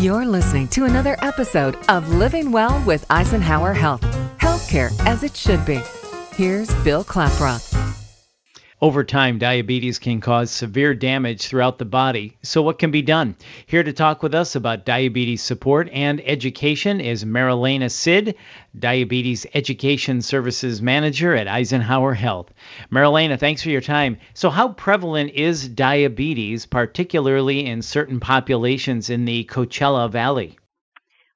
You're listening to another episode of Living Well with Eisenhower Health. Healthcare as it should be. Here's Bill Klaproth. Over time, diabetes can cause severe damage throughout the body. So, what can be done? Here to talk with us about diabetes support and education is Marielena Cid, Diabetes Education Services Manager at Eisenhower Health. Marielena, thanks for your time. So, how prevalent is diabetes, particularly in certain populations in the Coachella Valley?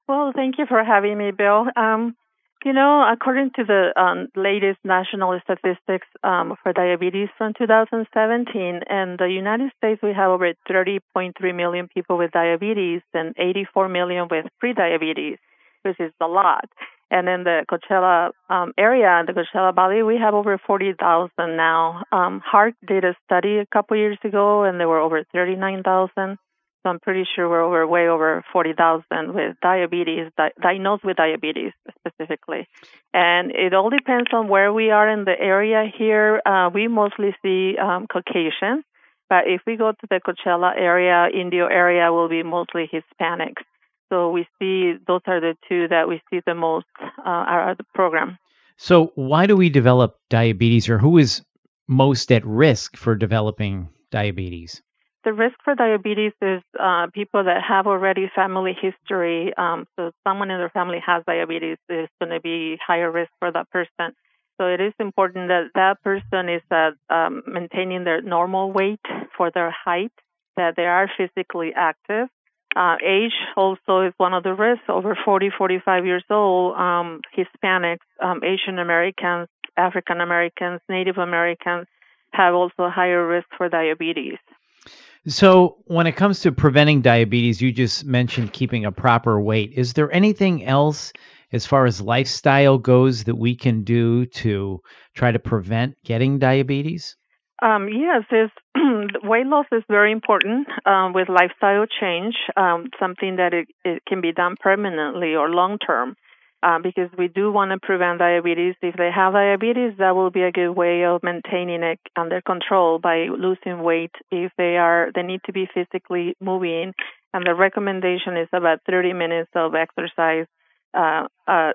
Well, thank you for having me, Bill. Um, you know, according to the um, latest national statistics um, for diabetes from 2017, in the United States, we have over 30.3 million people with diabetes and 84 million with prediabetes, which is a lot. And in the Coachella um, area, the Coachella Valley, we have over 40,000 now. Um, HARC did a study a couple years ago, and there were over 39,000. So I'm pretty sure we're over way over 40,000 with diabetes, di- diagnosed with diabetes specifically. And it all depends on where we are in the area here. Uh, we mostly see um, Caucasian, but if we go to the Coachella area, Indio area will be mostly Hispanics. So we see those are the two that we see the most uh, are the program. So why do we develop diabetes, or who is most at risk for developing diabetes? The risk for diabetes is uh, people that have already family history. Um, so someone in their family has diabetes is going to be higher risk for that person. So it is important that that person is uh, um, maintaining their normal weight for their height, that they are physically active. Uh, age also is one of the risks. Over 40, 45 years old, um, Hispanics, um, Asian Americans, African Americans, Native Americans have also higher risk for diabetes. So, when it comes to preventing diabetes, you just mentioned keeping a proper weight. Is there anything else as far as lifestyle goes that we can do to try to prevent getting diabetes? Um, yes, weight loss is very important um, with lifestyle change, um, something that it, it can be done permanently or long term uh, because we do want to prevent diabetes. If they have diabetes, that will be a good way of maintaining it under control by losing weight. If they are, they need to be physically moving, and the recommendation is about 30 minutes of exercise uh, uh,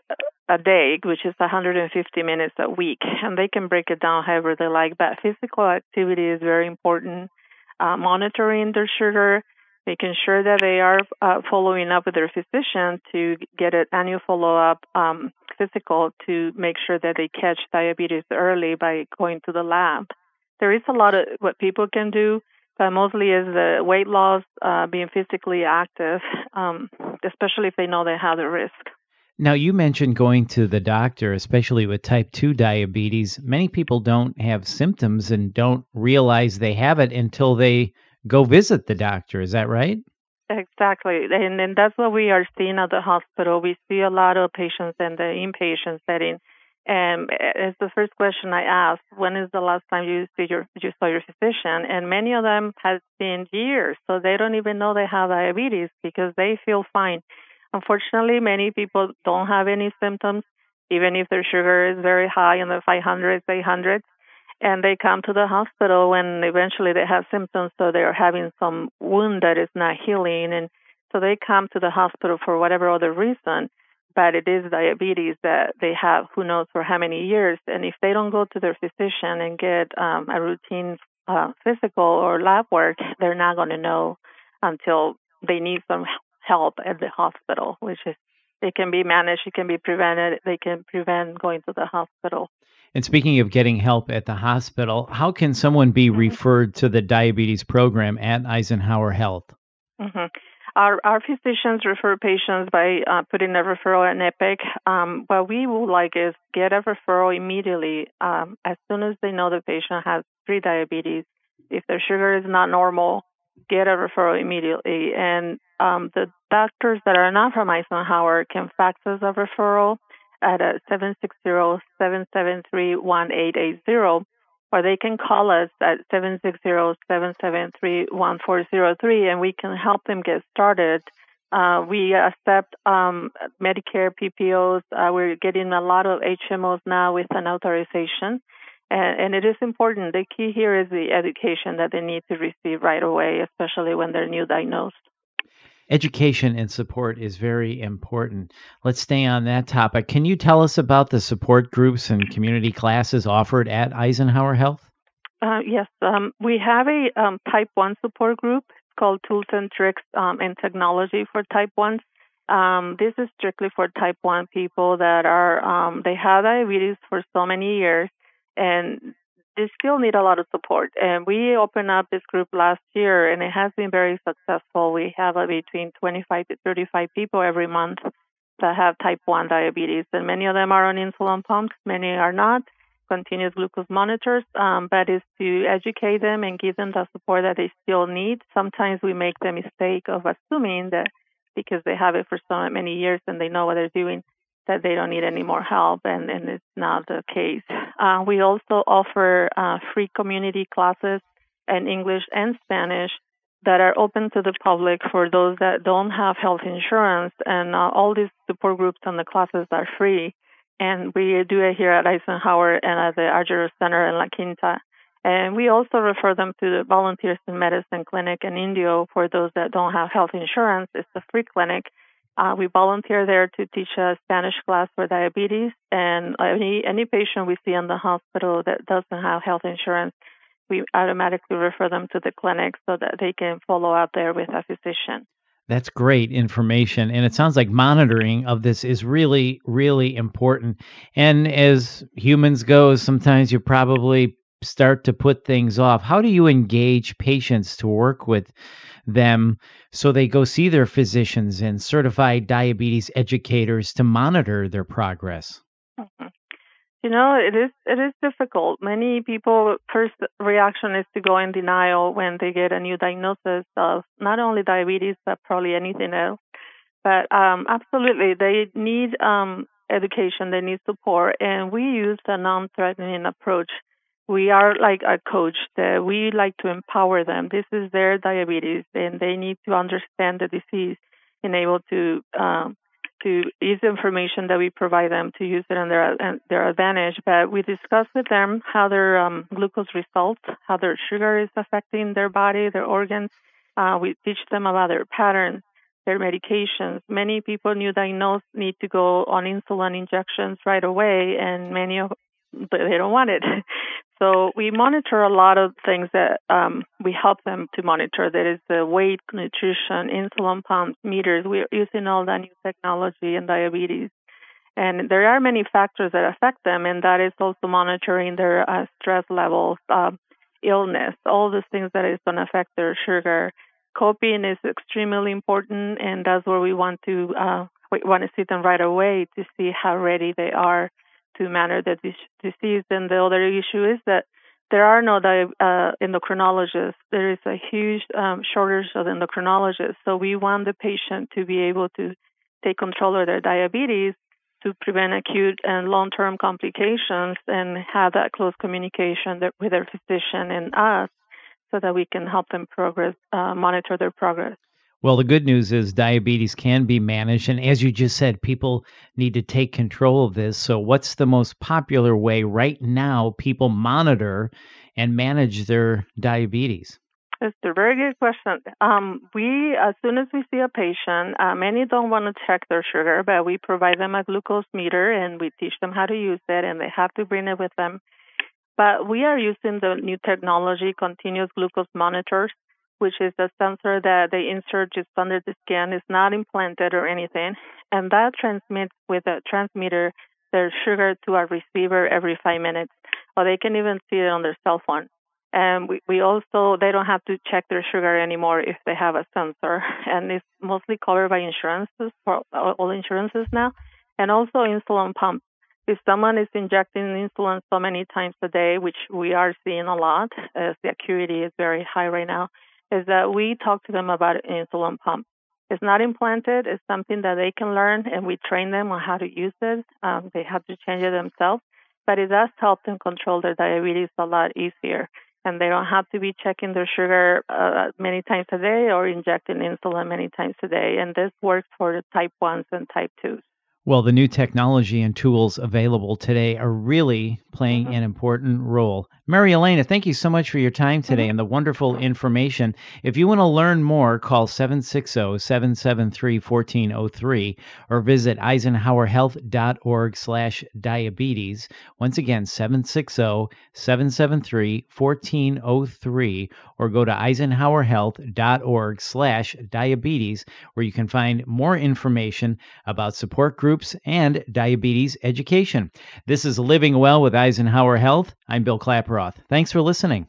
a day, which is 150 minutes a week, and they can break it down however they like. But physical activity is very important. Uh, monitoring their sugar making sure that they are uh, following up with their physician to get an annual follow up um, physical to make sure that they catch diabetes early by going to the lab. There is a lot of what people can do, but mostly is the weight loss, uh, being physically active, um, especially if they know they have the risk. Now, you mentioned going to the doctor, especially with type 2 diabetes. Many people don't have symptoms and don't realize they have it until they go visit the doctor. Is that right? Exactly. And, and that's what we are seeing at the hospital. We see a lot of patients in the inpatient setting. And eh, it's the first question I ask, when is the last time you see your you saw your physician? And many of them has been years, so they don't even know they have diabetes because they feel fine. Unfortunately, many people don't have any symptoms, even if their sugar is very high in the 500s, 800s and they come to the hospital when eventually they have symptoms so they're having some wound that is not healing. And so they come to the hospital for whatever other reason but it is diabetes that they have who knows for how many years. And if they don't go to their physician and get um, a routine uh, physical or lab work they're not going to know until they need some help at the hospital which is it can be managed it can be prevented they can prevent going to the hospital and speaking of getting help at the hospital, how can someone be mm-hmm. referred to the diabetes program at Eisenhower Health? Mm-hmm. Our, our physicians refer patients by uh, putting a referral in Epic. Um, what we would like is get a referral immediately um, as soon as they know the patient has pre-diabetes. If their sugar is not normal, get a referral immediately. And um, the doctors that are not from Eisenhower can fax us a referral at 760-773-1880 or they can call us at 760-773-1403 and we can help them get started. Uh, we accept um, Medicare PPOs. Uh, we're getting a lot of HMOs now with an authorization. And, and, it is important. The key here is the education that they need to receive right away, especially when they're new diagnosed. Education and support is very important. Let's stay on that topic. Can you tell us about the support groups and community classes offered at Eisenhower Health? Uh, yes, um, we have a um, type 1 support group called Tools and Tricks um, and Technology for Type 1s. Um, this is strictly for type 1 people that are, um, they have diabetes for so many years and they still need a lot of support. And we opened up this group last year, and it has been very successful. We have uh, between 25 to 35 people every month that have type 1 diabetes, and many of them are on insulin pumps, many are not, continuous glucose monitors, um, but is to educate them and give them the support that they still need. Sometimes we make the mistake of assuming that because they have it for so many years and they know what they're doing, that they don't need any more help, and, and it's not the case. Uh, we also offer uh, free community classes in English and Spanish that are open to the public for those that don't have health insurance, and uh, all these support groups and the classes are free. And we do it here at Eisenhower and at the Argyros Center in La Quinta. And we also refer them to the Volunteers in Medicine Clinic in Indio for those that don't have health insurance. It's a free clinic uh, we volunteer there to teach a Spanish class for diabetes, and any any patient we see in the hospital that doesn't have health insurance, we automatically refer them to the clinic so that they can follow up there with a physician. That's great information. And it sounds like monitoring of this is really, really important. And as humans go, sometimes you probably start to put things off. How do you engage patients to work with them so they go see their physicians and certified diabetes educators to monitor their progress? Mm-hmm. You know, it is it is difficult. Many people first reaction is to go in denial when they get a new diagnosis of not only diabetes but probably anything else. But um, absolutely, they need um, education, they need support, and we use a non-threatening approach we are like a coach that we like to empower them. This is their diabetes, and they need to understand the disease and able to um, to use the information that we provide them to use it in their in their advantage. But we discuss with them how their um, glucose results, how their sugar is affecting their body, their organs. Uh, we teach them about their patterns, their medications. Many people new diagnosed need to go on insulin injections right away, and many of but they don't want it. So we monitor a lot of things that um, we help them to monitor. That is the weight, nutrition, insulin pumps, meters. We're using all that new technology in diabetes. And there are many factors that affect them, and that is also monitoring their uh, stress levels, uh, illness, all those things that is going to affect their sugar. Coping is extremely important, and that's where we want to uh, we want to see them right away to see how ready they are to manage the disease. And the other issue is that there are no uh, endocrinologists. There is a huge um, shortage of endocrinologists. So we want the patient to be able to take control of their diabetes to prevent acute and long-term complications and have that close communication with their physician and us so that we can help them progress, uh, monitor their progress. Well, the good news is diabetes can be managed. And as you just said, people need to take control of this. So, what's the most popular way right now people monitor and manage their diabetes? It's a very good question. Um, we, as soon as we see a patient, uh, many don't want to check their sugar, but we provide them a glucose meter and we teach them how to use it, and they have to bring it with them. But we are using the new technology, continuous glucose monitors, which is a sensor that they insert just under the skin. It's not implanted or anything. And that transmits with a transmitter their sugar to a receiver every five minutes. Or they can even see it on their cell phone. And we, we also, they don't have to check their sugar anymore if they have a sensor. And it's mostly covered by insurances for all insurances now. And also insulin pumps. If someone is injecting insulin so many times a day, which we are seeing a lot, as the acuity is very high right now, is that we talk to them about insulin pump. It's not implanted. It's something that they can learn, and we train them on how to use it. Um, they have to change it themselves, but it does help them control their diabetes a lot easier. And they don't have to be checking their sugar uh, many times a day or injecting insulin many times a day. And this works for the type 1s and type 2s. Well, the new technology and tools available today are really playing mm-hmm. an important role. Marielena, thank you so much for your time today and the wonderful information. If you want to learn more, call 760-773-1403 or visit eisenhowerhealth.org slash diabetes. Once again, 760-773-1403 or go to eisenhowerhealth.org slash diabetes where you can find more information about support groups and diabetes education. This is Living Well with Eisenhower Health. I'm Bill Klaproth. Thanks for listening.